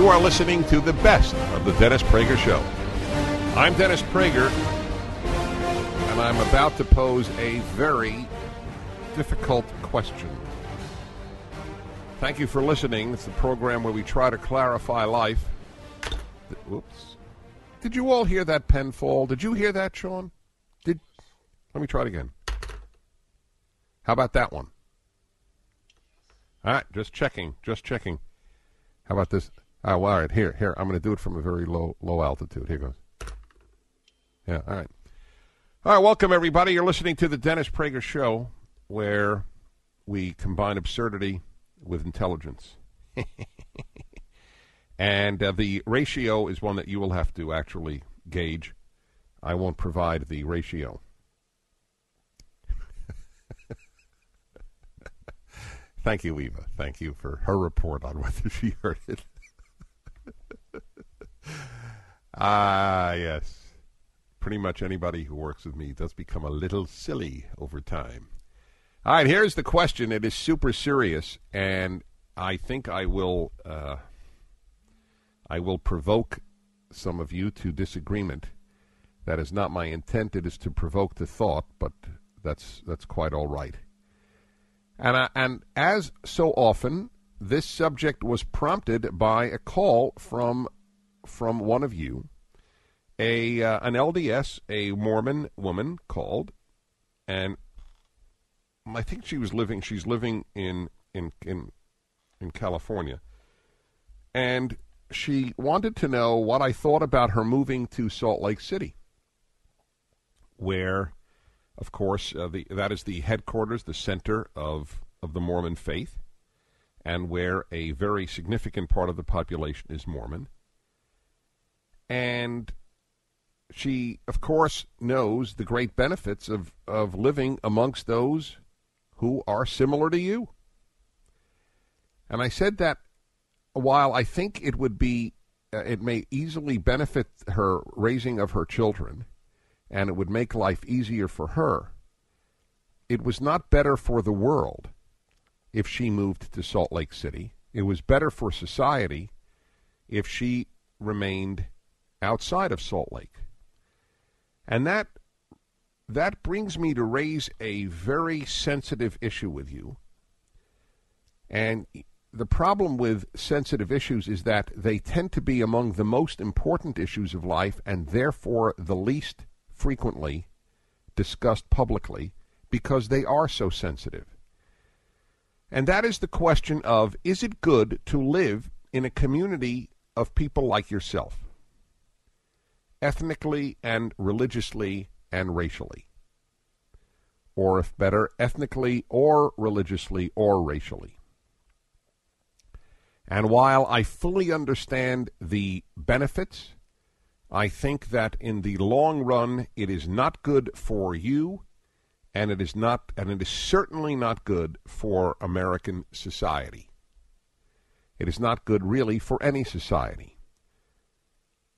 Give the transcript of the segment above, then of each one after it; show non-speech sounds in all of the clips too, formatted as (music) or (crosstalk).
You are listening to the best of the Dennis Prager Show. I'm Dennis Prager, and I'm about to pose a very difficult question. Thank you for listening. It's the program where we try to clarify life. Whoops. Did you all hear that pen fall? Did you hear that, Sean? Did Let me try it again. How about that one? All right, just checking, just checking. How about this? Oh, well, all right, here, here. I'm going to do it from a very low, low altitude. Here goes. Yeah, all right. All right, welcome everybody. You're listening to the Dennis Prager Show, where we combine absurdity with intelligence, (laughs) and uh, the ratio is one that you will have to actually gauge. I won't provide the ratio. (laughs) Thank you, Eva. Thank you for her report on whether she heard it. Ah, yes. Pretty much anybody who works with me does become a little silly over time. All right, here's the question. It is super serious, and I think I will. Uh, I will provoke some of you to disagreement. That is not my intent. It is to provoke the thought, but that's that's quite all right. And I, and as so often, this subject was prompted by a call from from one of you, a uh, an LDS, a Mormon woman called, and I think she was living. She's living in in in in California, and she wanted to know what I thought about her moving to Salt Lake City, where, of course, uh, the that is the headquarters, the center of of the Mormon faith, and where a very significant part of the population is Mormon and she, of course, knows the great benefits of, of living amongst those who are similar to you. And I said that while I think it would be, uh, it may easily benefit her raising of her children, and it would make life easier for her, it was not better for the world if she moved to Salt Lake City. It was better for society if she remained outside of Salt Lake. And that that brings me to raise a very sensitive issue with you. And the problem with sensitive issues is that they tend to be among the most important issues of life and therefore the least frequently discussed publicly because they are so sensitive. And that is the question of is it good to live in a community of people like yourself? Ethnically and religiously and racially. Or, if better, ethnically or religiously or racially. And while I fully understand the benefits, I think that in the long run it is not good for you and it is not and it is certainly not good for American society. It is not good really for any society.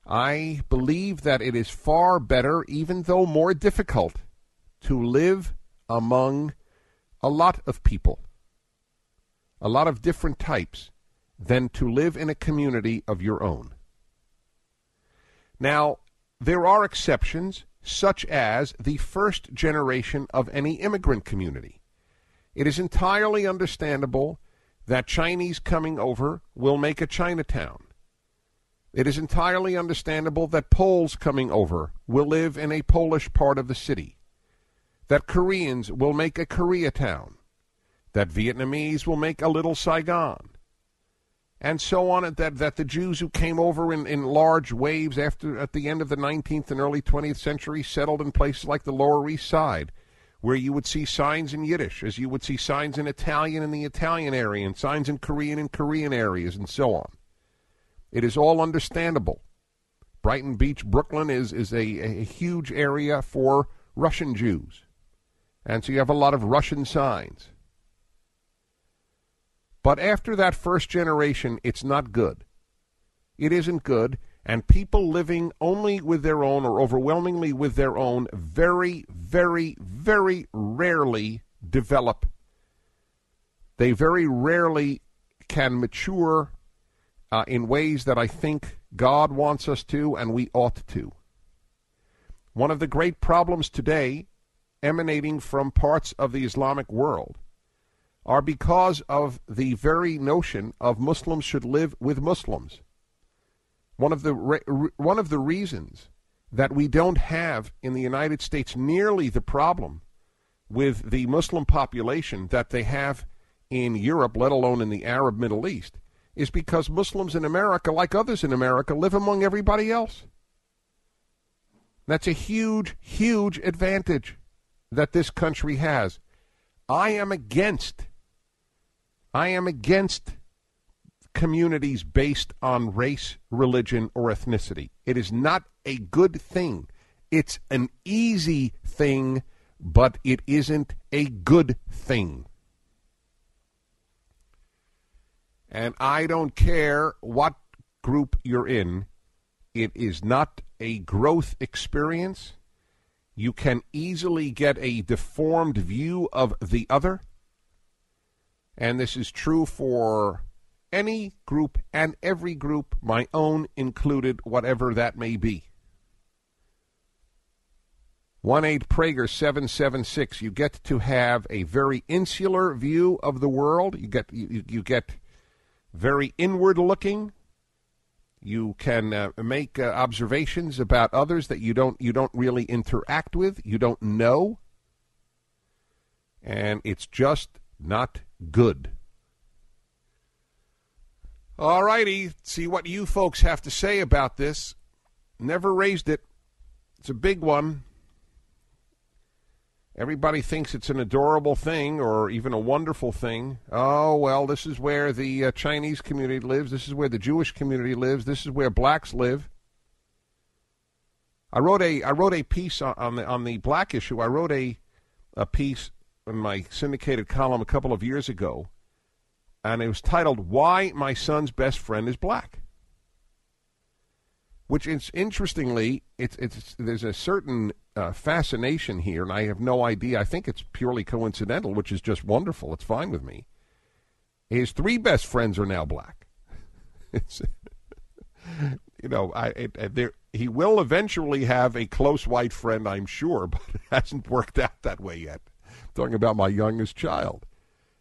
I believe that it is far better, even though more difficult, to live among a lot of people, a lot of different types, than to live in a community of your own. Now, there are exceptions, such as the first generation of any immigrant community. It is entirely understandable that Chinese coming over will make a Chinatown it is entirely understandable that Poles coming over will live in a Polish part of the city, that Koreans will make a Koreatown, that Vietnamese will make a little Saigon, and so on, that, that the Jews who came over in, in large waves after at the end of the 19th and early 20th century settled in places like the Lower East Side, where you would see signs in Yiddish, as you would see signs in Italian in the Italian area, and signs in Korean in Korean areas, and so on It is all understandable. Brighton Beach, Brooklyn is, is a, a huge area for Russian Jews. And so you have a lot of Russian signs. But after that first generation, it's not good. It isn't good. And people living only with their own or overwhelmingly with their own very, very, very rarely develop. They very rarely can mature uh, in ways that I think God wants us to and we ought to. One of the great problems today, emanating from parts of the Islamic world, are because of the very notion of Muslims should live with Muslims. One of the one of the reasons that we don't have in the United States nearly the problem with the Muslim population that they have in Europe, let alone in the Arab Middle East, is because Muslims in America, like others in America, live among everybody else. That's a huge, huge advantage that this country has. I am against I am against communities based on race, religion, or ethnicity. It is not a good thing. It's an easy thing, but it isn't a good thing. And I don't care what group you're in, it is not a growth experience. You can easily get a deformed view of the other. And this is true for any group and every group, my own included, whatever that may be. 1 8 Prager 776. You get to have a very insular view of the world. You get, you, you get very inward looking. You can uh, make uh, observations about others that you don't you don't really interact with, you don't know, and it's just not good. All righty, see what you folks have to say about this. Never raised it. It's a big one. Everybody thinks it's an adorable thing or even a wonderful thing. Oh, well, this is where the uh, Chinese community lives. This is where the Jewish community lives. This is where blacks live. I wrote a I wrote a piece on, on the on the black issue. I wrote a a piece in my syndicated column a couple of years ago, and it was titled "Why My Son's Best Friend Is Black." Which is interestingly, it's it's there's a certain uh, fascination here, and I have no idea. I think it's purely coincidental, which is just wonderful. It's fine with me. His three best friends are now black. (laughs) you know, I it, there he will eventually have a close white friend, I'm sure, (laughs) but it hasn't worked out that way yet. I'm talking about my youngest child,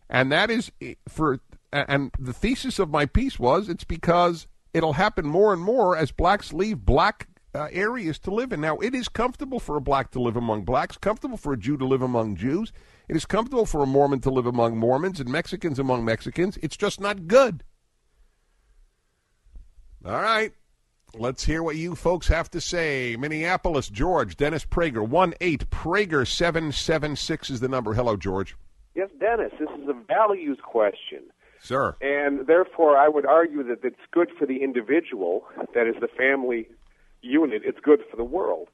and that is for. And the thesis of my piece was it's because it'll happen more and more as blacks leave black uh, areas to live in. Now, it is comfortable for a black to live among blacks, comfortable for a Jew to live among Jews. It is comfortable for a Mormon to live among Mormons and Mexicans among Mexicans. It's just not good. All right. Let's hear what you folks have to say. Minneapolis, George, Dennis Prager, 1 8 Prager 776 is the number. Hello, George. Yes, Dennis, this is a values question. Sir. And therefore, I would argue that it's good for the individual, that is, the family unit, it's good for the world.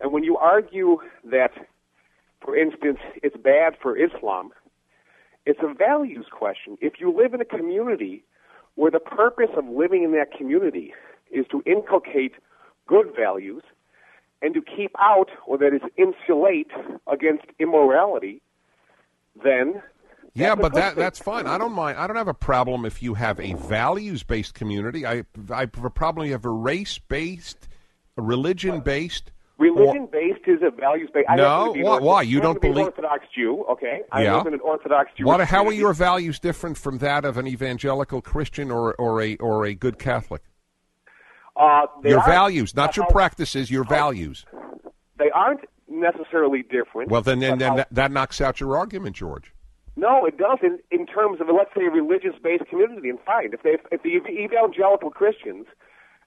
And when you argue that, for instance, it's bad for Islam, it's a values question. If you live in a community where the purpose of living in that community is to inculcate good values and to keep out, or that is insulate against immorality, then yeah, but that that's fine. I don't mind. I don't have a problem if you have a values based community. I I probably have a race based religion based? Religion based is a values based. No, why? why? You don't believe Orthodox Jew? Okay, I yeah. live in an Orthodox Jew. What? How are your values different from that of an evangelical Christian or or a or a good Catholic? Uh, your values, not your practices. Your values. They aren't necessarily different. Well, then, then, then that, that knocks out your argument, George. No, it doesn't. In terms of, let's say, a religious-based community, and fine, if they, if the evangelical Christians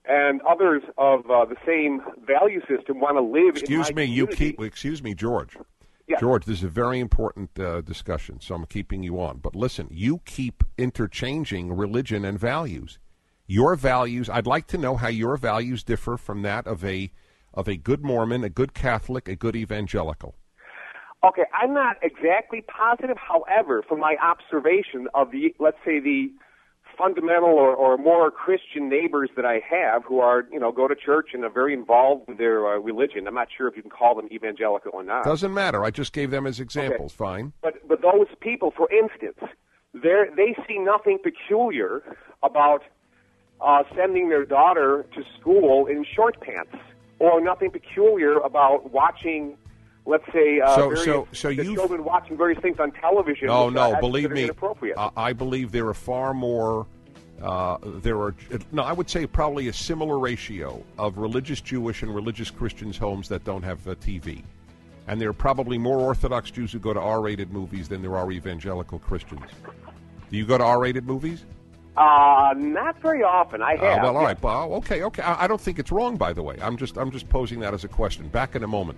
and others of uh, the same value system want to live. Excuse me, you keep. Excuse me, George. Yes. George, this is a very important uh, discussion, so I'm keeping you on. But listen, you keep interchanging religion and values. Your values, I'd like to know how your values differ from that of a of a good Mormon, a good Catholic, a good evangelical. Okay, I'm not exactly positive. However, from my observation of the, let's say, the fundamental or, or more Christian neighbors that I have who are, you know, go to church and are very involved with their uh, religion. I'm not sure if you can call them evangelical or not. Doesn't matter. I just gave them as examples. Okay. Fine. But but those people, for instance, they they see nothing peculiar about uh, sending their daughter to school in short pants, or nothing peculiar about watching let's say, uh, so, various, so, so the children watching various things on television. No, no, believe me. I, I believe there are far more. Uh, there are no, I would say probably a similar ratio of religious Jewish and religious Christians homes that don't have a TV, and there are probably more Orthodox Jews who go to R-rated movies than there are evangelical Christians. Do you go to R-rated movies? Uh, not very often. I Uh, have. well, all right. Well, okay, okay. I, I don't think it's wrong, by the way. I'm just, I'm just posing that as a question. Back in a moment.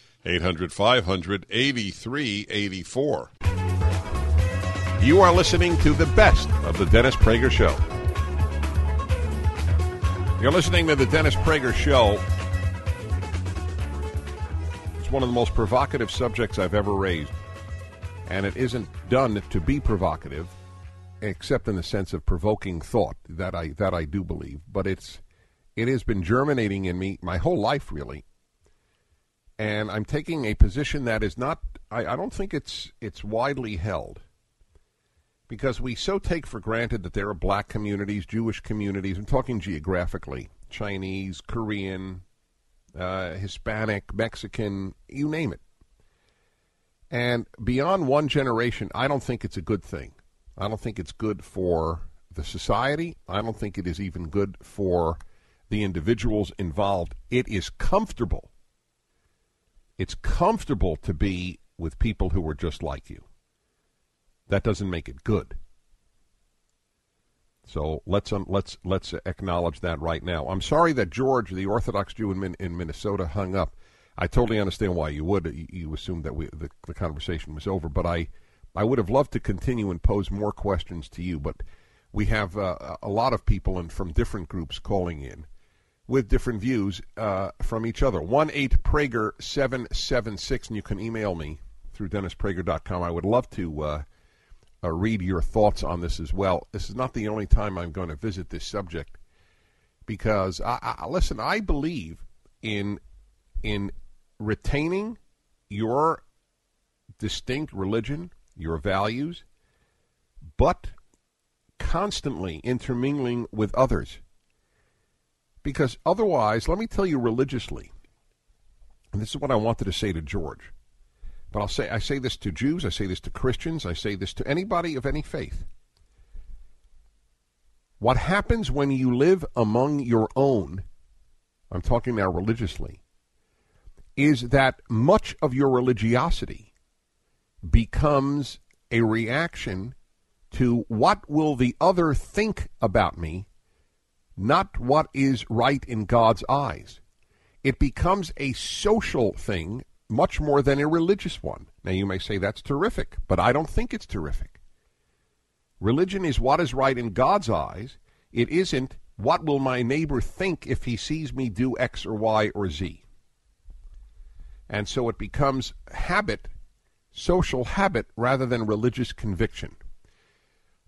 800 500 8384. You are listening to the best of the Dennis Prager Show. You're listening to the Dennis Prager Show. It's one of the most provocative subjects I've ever raised. And it isn't done to be provocative, except in the sense of provoking thought that I that I do believe. But it's it has been germinating in me my whole life really. And I'm taking a position that is not I, I don't think it's it's widely held because we so take for granted that there are black communities, Jewish communities, I'm talking geographically, Chinese, Korean, uh, Hispanic, Mexican, you name it. And beyond one generation, I don't think it's a good thing. I don't think it's good for the society. I don't think it is even good for the individuals involved. It is comfortable. It's comfortable to be with people who are just like you that doesn't make it good. So let's um, let's let's acknowledge that right now. I'm sorry that George, the Orthodox Jew in, Min- in Minnesota, hung up. I totally understand why you would. You, assumed that we, the, the conversation was over, but I I would have loved to continue and pose more questions to you. But we have uh, a lot of people and from different groups calling in with different views uh, from each other. One eight Prager seven seven six, and you can email me through DennisPrager.com. I would love to. Uh, uh, read your thoughts on this as well. This is not the only time I'm going to visit this subject because I, I, listen. I believe in in retaining your distinct religion, your values, but constantly intermingling with others. Because otherwise, let me tell you religiously, and this is what I wanted to say to George. But I'll say I say this to Jews, I say this to Christians, I say this to anybody of any faith. What happens when you live among your own, I'm talking now religiously, is that much of your religiosity becomes a reaction to what will the other think about me, not what is right in God's eyes. It becomes a social thing much more than a religious one. Now, you may say that's terrific, but I don't think it's terrific. Religion is what is right in God's eyes. It isn't what will my neighbor think if he sees me do X or Y or Z. And so it becomes habit, social habit, rather than religious conviction.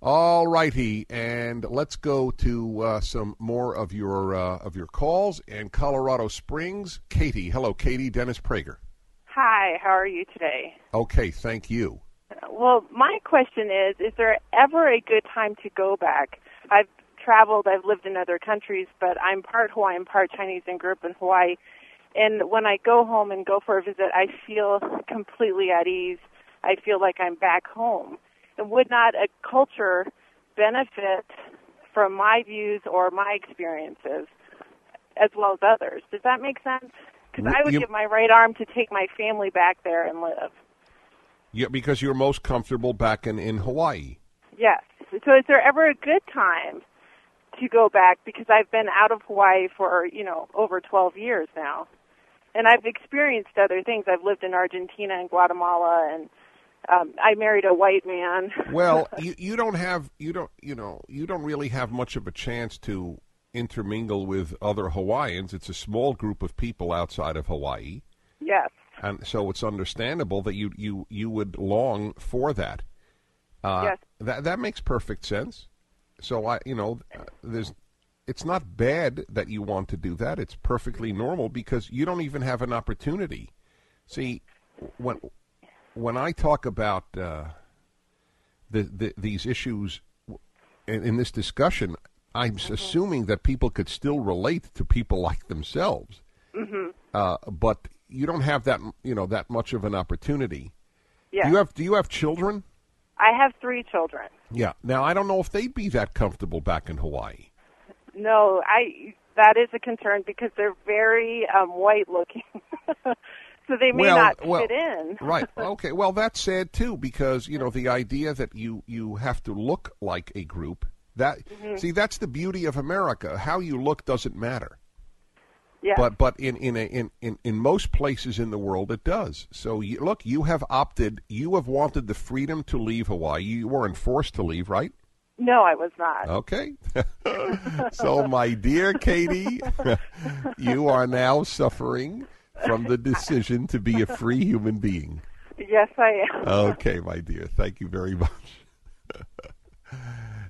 All righty, and let's go to uh, some more of your uh, of your calls in Colorado Springs. Katie, hello, Katie. Dennis Prager. Hi, how are you today? Okay, thank you. Well, my question is: Is there ever a good time to go back? I've traveled, I've lived in other countries, but I'm part Hawaiian, part Chinese, and grew up in Hawaii. And when I go home and go for a visit, I feel completely at ease. I feel like I'm back home. And would not a culture benefit from my views or my experiences as well as others? Does that make sense? Because I would You- give my right arm to take my family back there and live. Yeah, because you're most comfortable back in, in Hawaii. Yes. So is there ever a good time to go back? Because I've been out of Hawaii for, you know, over 12 years now. And I've experienced other things. I've lived in Argentina and Guatemala and um, I married a white man. Well, (laughs) you, you don't have you don't you know you don't really have much of a chance to intermingle with other Hawaiians. It's a small group of people outside of Hawaii, yes. and so it's understandable that you you you would long for that. Uh, Yes. That that makes perfect sense. So I you know uh, there's it's not bad that you want to do that. It's perfectly normal because you don't even have an opportunity. See, when when I talk about uh, the, the these issues in, in this discussion, I'm s assuming that people could still relate to people like themselves. Uh, but you don't have that you know that much of an opportunity. Yes. Do you have Do you have children? I have three children. Yeah. Now I don't know if they'd be that comfortable back in Hawaii. No, I that is a concern because they're very um, white looking. (laughs) so they may Well, not well, fit in. (laughs) right. Okay. Well, that's sad too because you know the idea that you you have to look like a group. That Mm-hmm. see, that's the beauty of America. How you look doesn't matter. Yeah. But but in in, a, in in in most places in the world it does. So you, look, you have opted. You have wanted the freedom to leave Hawaii. You weren't forced to leave, right? no, I was not. Okay. (laughs) so my dear Katie, (laughs) you are now suffering from the decision to be a free human being. Yes, I am. Okay, my dear. Thank you very much. (laughs)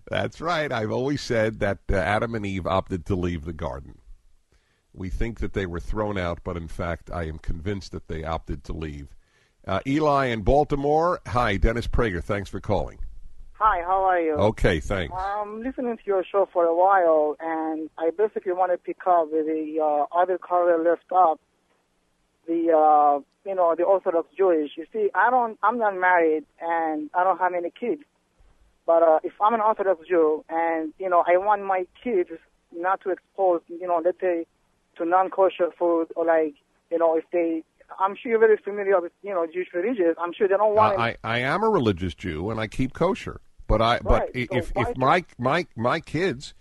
That's right. I've always said that uh, Adam and Eve opted to leave the garden. We think that they were thrown out, but in fact, I am convinced that they opted to leave. Uh, Eli in Baltimore. Hi, Dennis Prager. Thanks for calling. Hi, how are you? Okay, thanks. I'm listening to your show for a while, and I basically want to pick up with the uh, other caller left up, the uh, you know the Orthodox Jewish. You see, I don't, I'm not married, and I don't have any kids. But uh, if I'm an Orthodox Jew, and you know, I want my kids not to expose, you know, let's say, to non-kosher food, or like, you know, if they, I'm sure you're very familiar with, you know, Jewish religions. I'm sure they don't want. I, I am a religious Jew and I keep kosher, but I but Right, i so if if my my my kids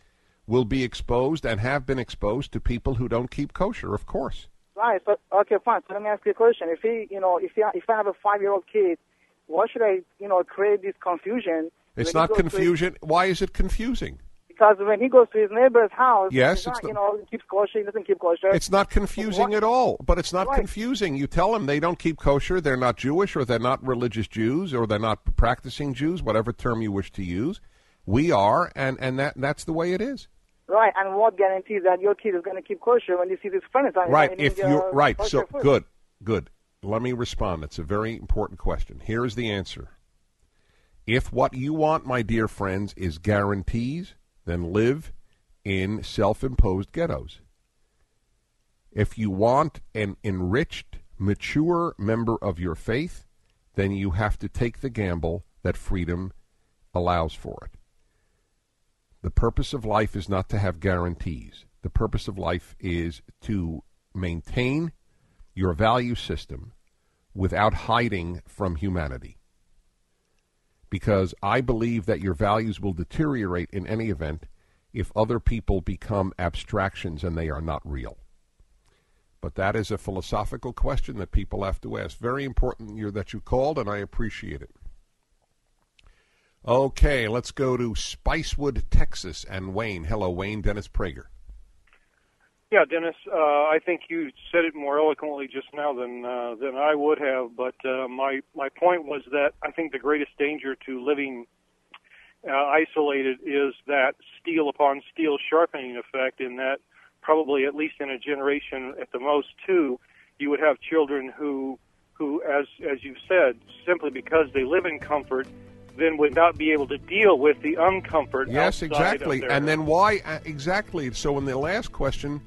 will be exposed and have been exposed to people who don't keep kosher, of course. Right. So okay, fine. So let me ask you a question. If he, you know, if he, if I have a five-year-old kid, why should I, you know, create this confusion? It's not to his- confusion. Why is it confusing? because when he goes to his neighbor's house, Yes, not, the- you know, he keeps kosher. He doesn't keep kosher. It's not confusing What- at all. But it's not Right. confusing. You tell them they don't keep kosher, they're not Jewish, or they're not religious Jews, or they're not practicing Jews, whatever term you wish to use. We are, and and that that's the way it is. Right. And what guarantees that your kid is going to keep kosher when you see his friends are Right. If you're right, so food? good, good. Let me respond. It's a very important question. Here is the answer. If what you want, my dear friends, is guarantees, then live in self-imposed ghettos. If you want an enriched, mature member of your faith, then you have to take the gamble that freedom allows for it. The purpose of life is not to have guarantees. The purpose of life is to maintain your value system without hiding from humanity. Because I believe that your values will deteriorate in any event if other people become abstractions and they are not real. But that is a philosophical question that people have to ask. Very important that you called, and I appreciate it. Okay, let's go to Spicewood, Texas, and Wayne. Hello, Wayne. Dennis Prager. Yeah, Dennis, uh, I think you said it more eloquently just now than uh, than I would have. But uh, my my point was that I think the greatest danger to living uh, isolated is that steel upon steel sharpening effect. In that, probably at least in a generation, at the most two, you would have children who, who, as as you said, simply because they live in comfort, then would not be able to deal with the uncomfort. Yes, exactly. And then why uh, exactly? So in the last question,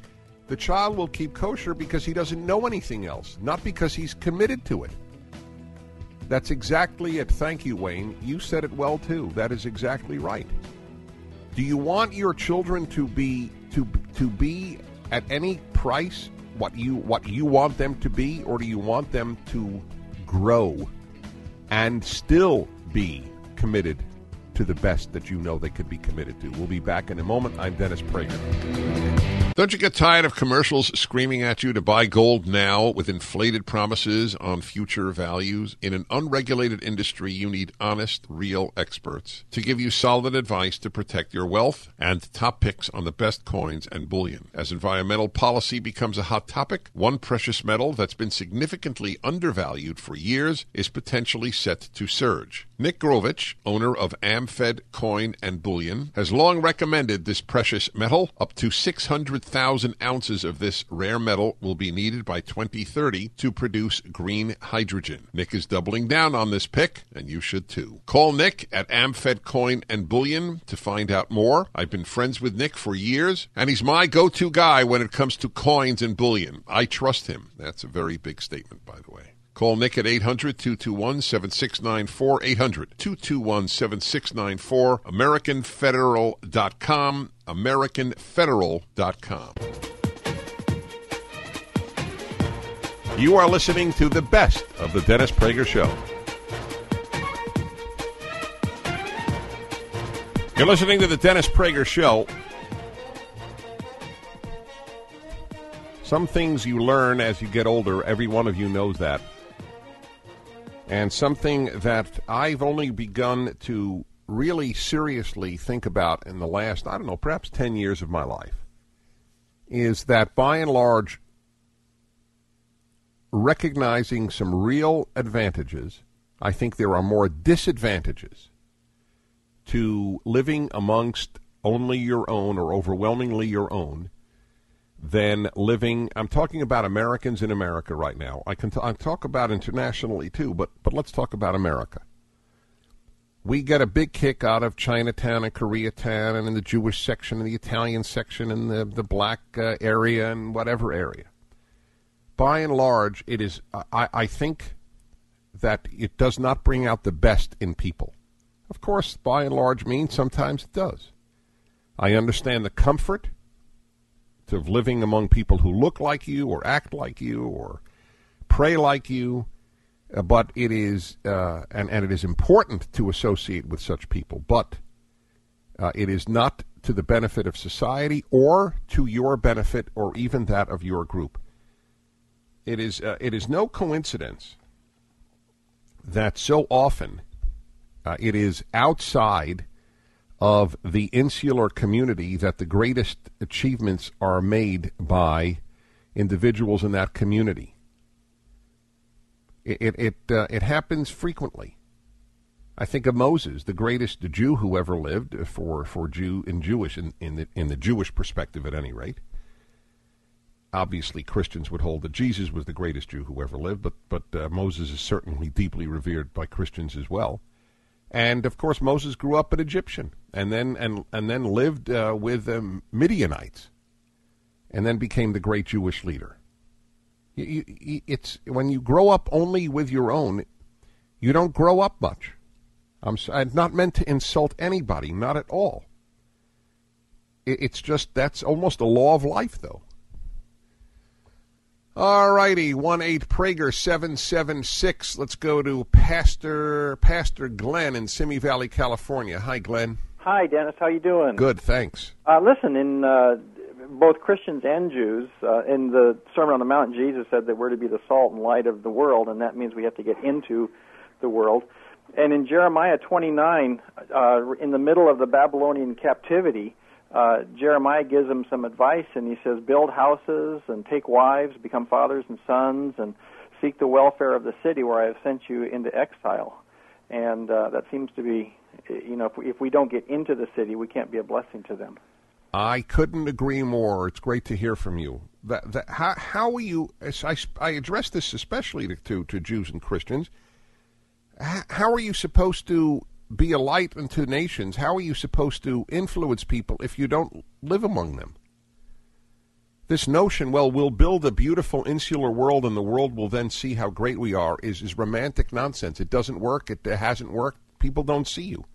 the child will keep kosher because he doesn't know anything else, not because he's committed to it. That's exactly it. Thank you, Wayne. You said it well too. That is exactly right. Do you want your children to be to to be at any price what you what you want them to be or do you want them to grow and still be committed to the best that you know they could be committed to? We'll be back in a moment. I'm Dennis Prager. Don't you get tired of commercials screaming at you to buy gold now with inflated promises on future values? In an unregulated industry, you need honest, real experts to give you solid advice to protect your wealth and top picks on the best coins and bullion. As environmental policy becomes a hot topic, one precious metal that's been significantly undervalued for years is potentially set to surge. Nick Grovich, owner of AmFed Coin and Bullion, has long recommended this precious metal. Up to 600,000 ounces of this rare metal will be needed by 2030 to produce green hydrogen. Nick is doubling down on this pick, and you should too. Call Nick at AmFed Coin and Bullion to find out more. I've been friends with Nick for years, and he's my go to guy when it comes to coins and bullion. I trust him. That's a very big statement, by the way. Call Nick at 800 221 7694. 800 221 7694. AmericanFederal.com. AmericanFederal.com. You are listening to the best of the Dennis Prager Show. You're listening to the Dennis Prager Show. Some things you learn as you get older, every one of you knows that. And something that I've only begun to really seriously think about in the last, I don't know, perhaps 10 years of my life is that by and large, recognizing some real advantages, I think there are more disadvantages to living amongst only your own or overwhelmingly your own than living. I'm talking about Americans in America right now. I can t- I talk about internationally too, but but let's talk about America. We get a big kick out of Chinatown and Koreatown and in the Jewish section and the Italian section and the the black uh, area and whatever area. By and large, it is. I, I think that it does not bring out the best in people. Of course, by and large means sometimes it does. I understand the comfort of living among people who look like you or act like you or pray like you, uh, but it is uh, and and it is important to associate with such people, but uh, it is not to the benefit of society or to your benefit or even that of your group. It is uh, it is no coincidence that so often uh, it is outside of the insular community that the greatest achievements are made by individuals in that community. It it it, uh, it happens frequently. I think of Moses, the greatest Jew who ever lived, for for Jew in Jewish in in the, in the Jewish perspective, at any rate. Obviously, Christians would hold that Jesus was the greatest Jew who ever lived, but but uh, Moses is certainly deeply revered by Christians as well. And of course, Moses grew up an Egyptian, and then and and then lived uh, with um, Midianites, and then became the great Jewish leader. You, you, it's when you grow up only with your own, you don't grow up much. I'm, I'm not meant to insult anybody, not at all. It, it's just that's almost a law of life, though. All righty, one eight Prager seven seven six. Let's go to Pastor Pastor Glenn in Simi Valley, California. Hi, Glenn. Hi, Dennis. How you doing? Good, thanks. Uh, listen, in uh, both Christians and Jews, uh, in the Sermon on the Mount, Jesus said that we're to be the salt and light of the world, and that means we have to get into the world. And in Jeremiah 29, uh, in the middle of the Babylonian captivity, uh, Jeremiah gives them some advice, and he says, Build houses and take wives, become fathers and sons, and seek the welfare of the city where I have sent you into exile. And uh, that seems to be You know, if we, if we don't get into the city, we can't be a blessing to them. I couldn't agree more. It's great to hear from you. That, that, how, how are you? I, I address this especially to, to, to Jews and Christians. How are you supposed to be a light unto nations? How are you supposed to influence people if you don't live among them? This notion, well, we'll build a beautiful insular world and the world will then see how great we are, is, is romantic nonsense. It doesn't work. It, it hasn't worked. People don't see you.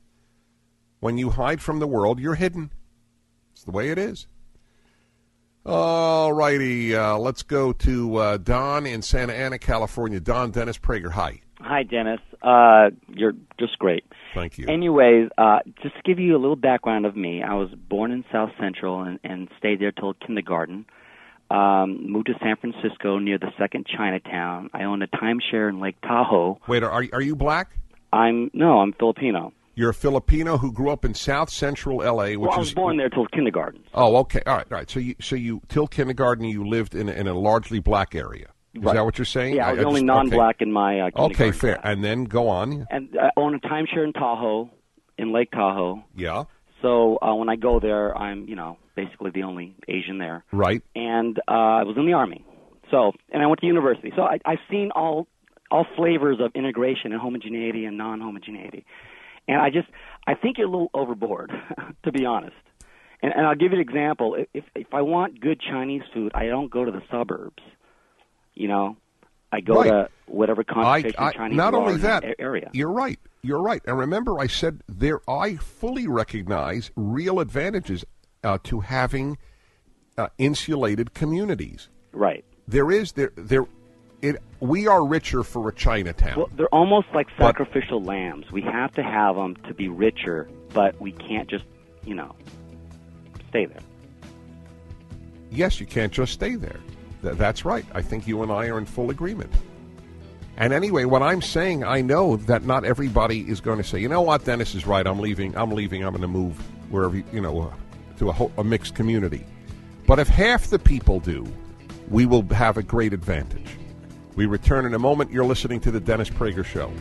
When you hide from the world, you're hidden. It's the way it is. All righty. Uh, let's go to uh, Don in Santa Ana, California. Don Dennis Prager. Hi. Hi, Dennis. Uh, you're just great. Thank you. Anyways, uh, just to give you a little background of me, I was born in South Central and, and stayed there till kindergarten. Um, moved to San Francisco near the second Chinatown. I own a timeshare in Lake Tahoe. Wait, are are you black? I'm no, I'm Filipino. You're a Filipino who grew up in South Central L.A., which well, I was is born there till kindergarten. Oh, okay, all right, all right. So you so you till kindergarten you lived in in a largely black area. Is Right. that what you're saying? Yeah, I was the just- only non-black in my uh, Okay, okay fair. And then go on. And I own a timeshare in Tahoe, in Lake Tahoe. Yeah. So uh, when I go there, I'm you know basically the only Asian there. Right. and uh, I was in the army. So, and I went to university. So I, I've seen all all flavors of integration and homogeneity and non-homogeneity. And I just I think you're a little overboard, (laughs) to be honest. And, and I'll give you an example. If if I want good Chinese food, I don't go to the suburbs. You know, I go Right. to whatever concentration I, I, Chinese not only that, area. you're right. You're right. And remember, I said there. I fully recognize real advantages uh, to having uh, insulated communities. Right. There is there there. It we are richer for a Chinatown. Well, they're almost like But- sacrificial lambs. We have to have them to be richer, but we can't just, you know, stay there. yes, you can't just stay there. Th- that's right. I think you and I are in full agreement. And anyway, what I'm saying, I know that not everybody is going to say, you know what, Dennis is right. I'm leaving. I'm leaving. I'm going to move wherever you know uh, to a, whole, a mixed community. But if half the people do, we will have a great advantage. We return in a moment. You're listening to the Dennis Prager Show.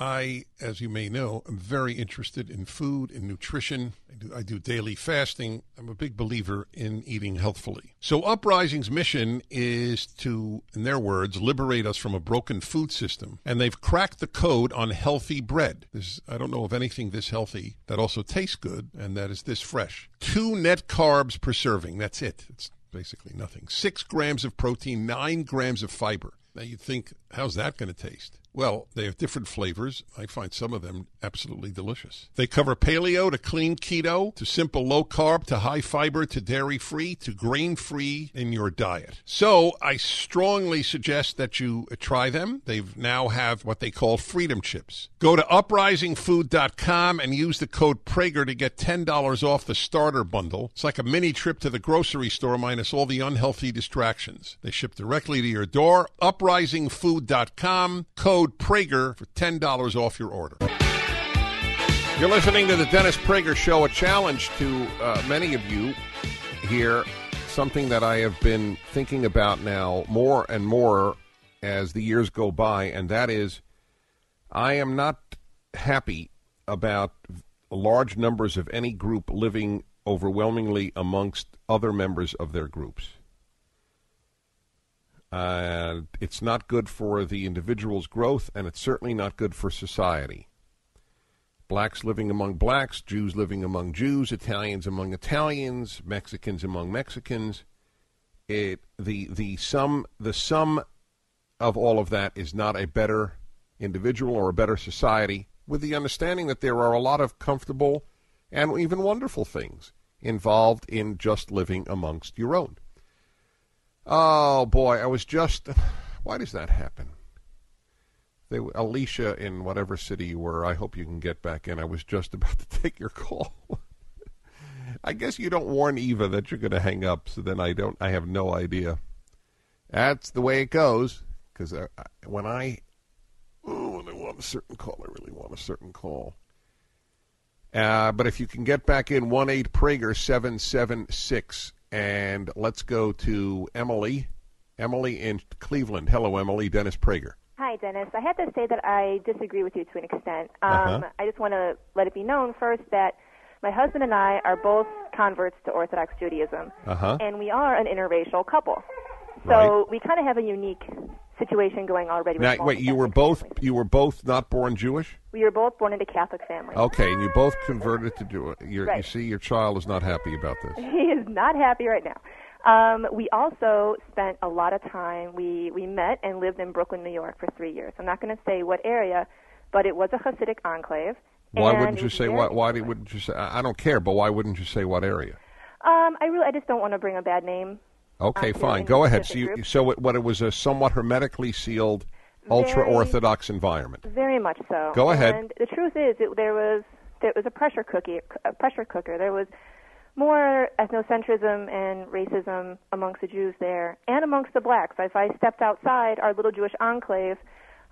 I, as you may know, am very interested in food and nutrition. I do, I do daily fasting. I'm a big believer in eating healthfully. So, Uprising's mission is to, in their words, liberate us from a broken food system. And they've cracked the code on healthy bread. This, I don't know of anything this healthy that also tastes good and that is this fresh. Two net carbs per serving. That's it. It's basically nothing. Six grams of protein, nine grams of fiber. Now you'd think, how's that going to taste? Well, they have different flavors. I find some of them absolutely delicious. They cover paleo to clean keto to simple low carb to high fiber to dairy free to grain free in your diet. So I strongly suggest that you try them. They now have what they call freedom chips. Go to uprisingfood.com and use the code Prager to get $10 off the starter bundle. It's like a mini trip to the grocery store minus all the unhealthy distractions. They ship directly to your door. Uprisingfood.com, code Prager for $10 off your order. You're listening to the Dennis Prager Show, a challenge to uh, many of you here, something that I have been thinking about now more and more as the years go by, and that is I am not happy about large numbers of any group living overwhelmingly amongst other members of their groups. Uh, it's not good for the individual's growth, and it's certainly not good for society blacks living among blacks, Jews living among Jews, Italians among Italians, Mexicans among Mexicans. It the the sum the sum of all of that is not a better individual or a better society, with the understanding that there are a lot of comfortable and even wonderful things involved in just living amongst your own. Oh boy, I was just why does that happen? They, Alicia in whatever city you were, I hope you can get back in. I was just (laughs) about to take your call. I guess you don't warn Eva that you're going to hang up, so then I don't. I have no idea. That's the way it goes. Because when I, oh, when I want a certain call, I really want a certain call. Uh, but if you can get back in, one eight Prager seven seven six, and let's go to Emily. Emily in Cleveland. Hello, Emily. Dennis Prager. Hi, Dennis. I have to say that I disagree with you to an extent. Um, Uh-huh. I just want to let it be known first that my husband and I are both converts to Orthodox Judaism, Uh-huh. and we are an interracial couple. So we kind of have a unique situation going already. with Now, wait, you were both you were both not born Jewish? We were both born into Catholic families. Okay, and you both converted to do it. You're, You Right. see, your child is not happy about this. (laughs) He is not happy right now. Um, we also spent a lot of time. We we met and lived in Brooklyn, New York, for three years. I'm not going to say what area, but it was a Hasidic enclave. Why wouldn't you say why? Why wouldn't you say? I I don't care, but why wouldn't you say what area? Um, I really, I just don't want to bring a bad name. Okay, um, fine. Go ahead. So, you, so it, what it was a somewhat hermetically sealed, ultra orthodox environment. Very much so. Go ahead. And the truth is, it, there was there was a pressure cookie, a pressure cooker. There was more ethnocentrism and racism amongst the Jews there, and amongst the blacks. If I stepped outside our little Jewish enclave,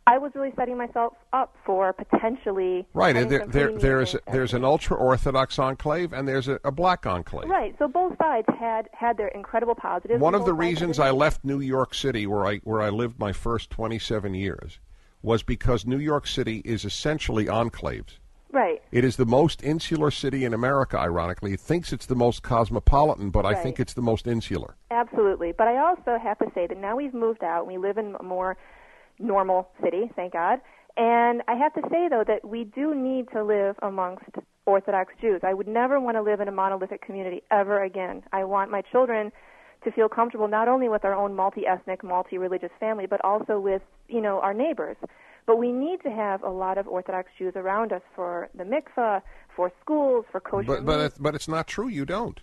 I was really setting myself up for potentially Right. There, there, there's there's an ultra orthodox enclave and there's a, a black enclave. Right. So both sides had had their incredible positives. One of the both sides had reasons I left New York City, where I where I lived my first 27 years, was because New York City is essentially enclaves. Right. It is the most insular city in America. Ironically, it thinks it's the most cosmopolitan, but I think it's the most insular. Absolutely. But I also have to say that now we've moved out. And we live in a more normal city, thank God. And I have to say, though, that we do need to live amongst Orthodox Jews. I would never want to live in a monolithic community ever again. I want my children to feel comfortable not only with our own multi-ethnic, multi-religious family, but also with, you know, our neighbors. But we need to have a lot of Orthodox Jews around us for the mikvah, for schools, for kosher But but meat. but it's not true. You don't.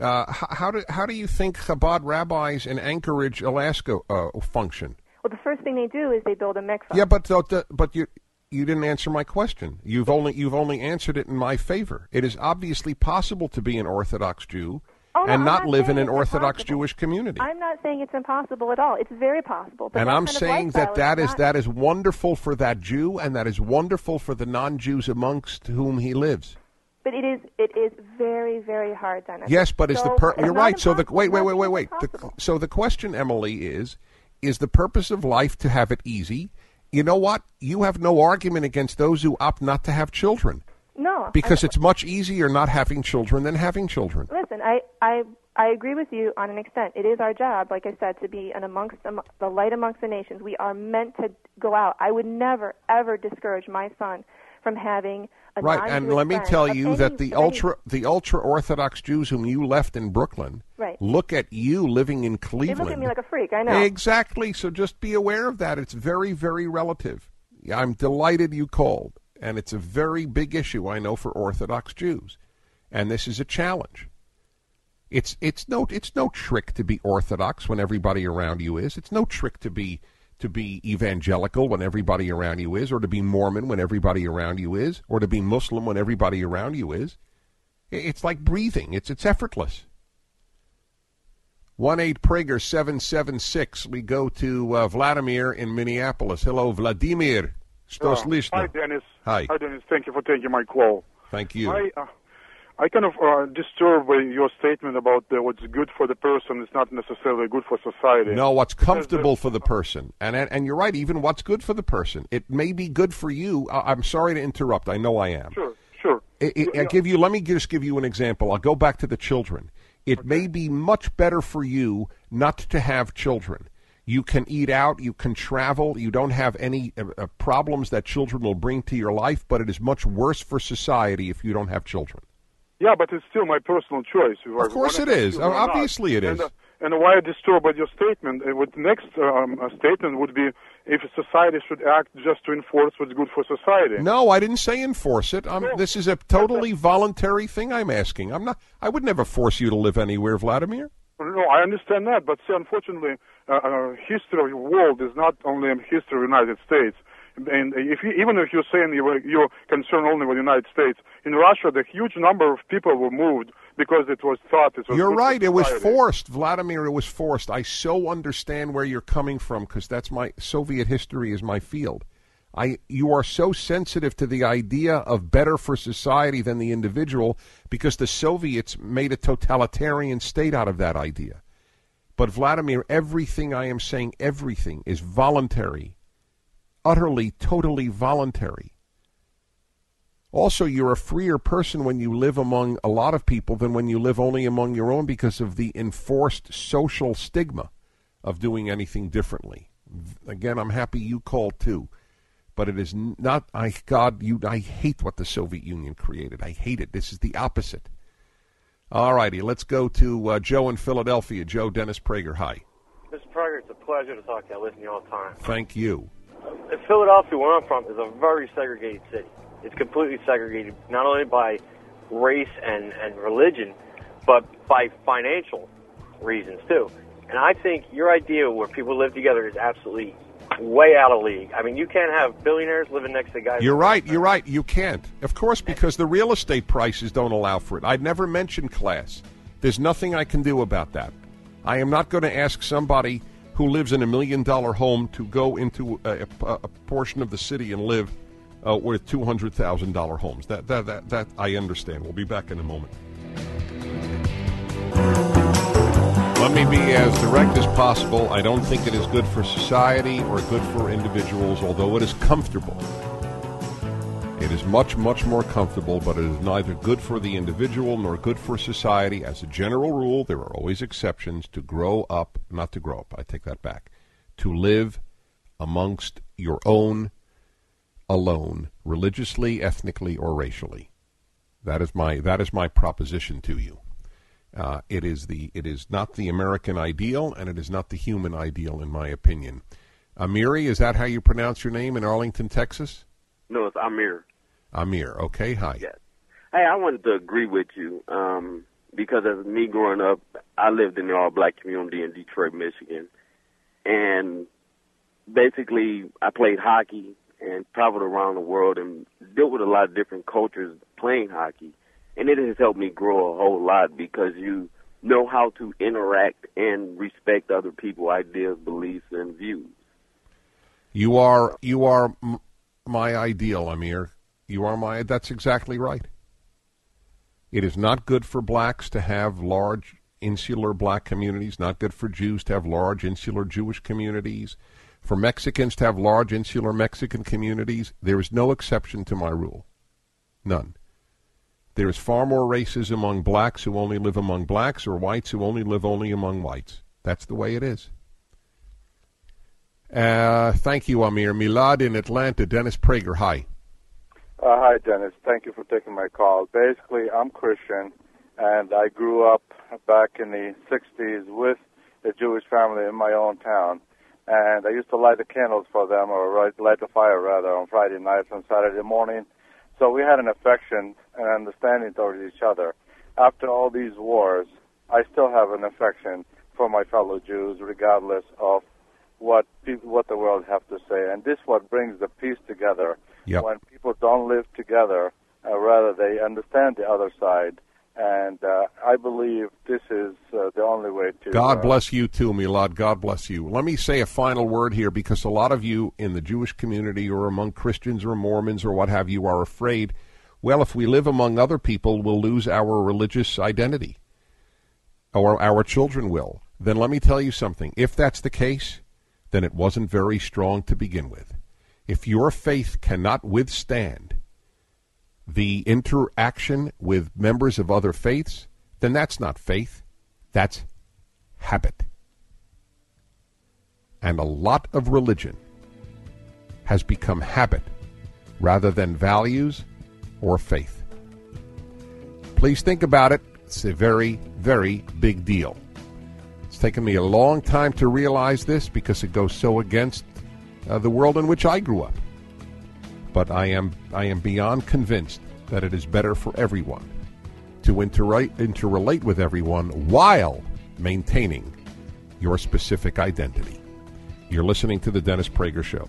Uh, h- how do how do you think Chabad rabbis in Anchorage, Alaska, uh, function? Well, the first thing they do is they build a mikvah. Yeah, but but you you didn't answer my question. You've only you've only answered it in my favor. It is obviously possible to be an Orthodox Jew Oh, no, and not not live in an Orthodox impossible. Jewish community. I'm not saying it's impossible at all. It's very possible. And I'm saying that that is not- that is wonderful for that Jew, and that is wonderful for the non-Jews amongst whom he lives. But it is it is very very hard, Dennis. Yes, but is So the per- you're right. So the wait, wait, wait, wait, wait. The, so the question, Emily, is: Is the purpose of life to have it easy? You know what? You have no argument against those who opt not to have children No, because it's much easier not having children than having children. listen. I I I agree with you on an extent. It is our job, like I said, to be an amongst the, the light amongst the nations. We are meant to go out. I would never ever discourage my son from having Right, and let me tell you any- that the of any- ultra the ultra orthodox Jews whom you left in Brooklyn Right. look at you living in Cleveland. They look at me like a freak. I know. Exactly. So just be aware of that. It's very, very relative. I'm delighted you called, and it's a very big issue I know for Orthodox Jews, and this is a challenge. It's it's no it's no trick to be Orthodox when everybody around you is. It's no trick to be to be evangelical when everybody around you is, or to be Mormon when everybody around you is, or to be Muslim when everybody around you is. It's like breathing. It's it's effortless. One eight Prager seven seven six. We go to uh, Vladimir in Minneapolis. Hello, Vladimir. Stos Uh. Hi, Dennis. Hi. Hi, Dennis. Thank you for taking my call. Thank you. I, uh, I kind of uh, disturbed by your statement about uh, what's good for the person is not necessarily good for society. No, what's comfortable for the person, and, and and you're right. Even what's good for the person, it may be good for you. I, I'm sorry to interrupt. I know I am. Sure, sure. I, I, I give you. Let me just give you an example. I'll go back to the children. It may be much better for you not to have children. You can eat out. You can travel. You don't have any uh, uh, problems that children will bring to your life. But it is much worse for society if you don't have children. Yeah, but it's still my personal choice. Of course it is. or not. Obviously it and, uh, and why I disturbed by your statement? Uh, what next um, uh, statement would be if society should act just to enforce what's good for society. No, I didn't say enforce it. This is a totally voluntary thing I'm asking. I'm not. I would never force you to live anywhere, Vladimir. No, I understand that, but see, unfortunately, uh, uh, history of the world is not only a history of the United States. And if you, even if you're saying you were, you're concerned only with the United States, in Russia, the huge number of people were moved because it was thought it was. You're right. It was forced, Vladimir. It was forced. I so understand where you're coming from because that's my Soviet history is my field. I you are so sensitive to the idea of better for society than the individual because the Soviets made a totalitarian state out of that idea. But Vladimir, everything I am saying, everything is voluntary, utterly, totally voluntary. Also, you're a freer person when you live among a lot of people than when you live only among your own because of the enforced social stigma of doing anything differently. Again, I'm happy you called too, but it is not. I God, you. I hate what the Soviet Union created. I hate it. This is the opposite. All righty, let's go to uh, Joe in Philadelphia. Joe Dennis Prager. Hi. Mr. Prager, it's a pleasure to talk to you. I listen to you all the time. Thank you. Philadelphia, where I'm from, is a very segregated city. It's completely segregated, not only by race and, and religion, but by financial reasons too. And I think your idea where people live together is absolutely way out of league. I mean, you can't have billionaires living next to guys. You're right. You're right. You can't. Of course, because the real estate prices don't allow for it. I'd never mentioned class. There's nothing I can do about that. I am not going to ask somebody who lives in a million dollar home to go into a, a, a portion of the city and live uh, with two hundred thousand dollar homes. That, that that that I understand. We'll be back in a moment. Let me be as direct as possible. I don't think it is good for society or good for individuals, although it is comfortable. It is much, much more comfortable, but it is neither good for the individual nor good for society. As a general rule, there are always exceptions to grow up, not to grow up, I take that back, to live amongst your own alone, religiously, ethnically, or racially. That is my that is my proposition to you. Uh, it is the it is not the American ideal, and it is not the human ideal, in my opinion. Amiri, is that how you pronounce your name in Arlington, Texas? No, it's Amir. Amir. Okay, hi. Yes. Hey, I wanted to agree with you um, because as me growing up, I lived in the all-black community in Detroit, Michigan, and basically I played hockey and traveled around the world and dealt with a lot of different cultures playing hockey. And it has helped me grow a whole lot because you know how to interact and respect other people's ideas, beliefs, and views. You are you are m- my ideal, Amir. You are my. That's exactly right. It is not good for blacks to have large insular black communities. Not good for Jews to have large insular Jewish communities for Mexicans to have large insular Mexican communities, there is no exception to my rule. None. There is far more racism among blacks who only live among blacks or whites who only live only among whites. That's the way it is. Uh, thank you, Amir. Milad in Atlanta. Dennis Prager, hi. Uh, hi, Dennis. Thank you for taking my call. Basically, I'm Christian, and I grew up back in the 60s with a Jewish family in my own town and I used to light the candles for them, or light the fire rather, on Friday nights and Saturday morning. So we had an affection and understanding towards each other. After all these wars, I still have an affection for my fellow Jews, regardless of what people, what the world have to say. And this is what brings the peace together. Yep. When people don't live together, uh, rather they understand the other side and uh, I believe this is uh, the only way to. God uh, bless you too, Milad. God bless you. Let me say a final word here because a lot of you in the Jewish community or among Christians or Mormons or what have you are afraid. Well, if we live among other people, we'll lose our religious identity, or our children will. Then let me tell you something. If that's the case, then it wasn't very strong to begin with. If your faith cannot withstand the interaction with members of other faiths, then that's not faith. That's habit. And a lot of religion has become habit rather than values or faith. Please think about it. It's a very, very big deal. It's taken me a long time to realize this because it goes so against uh, the world in which I grew up but I am I am beyond convinced that it is better for everyone to interrelate, interrelate with everyone while maintaining your specific identity. You're listening to the Dennis Prager Show.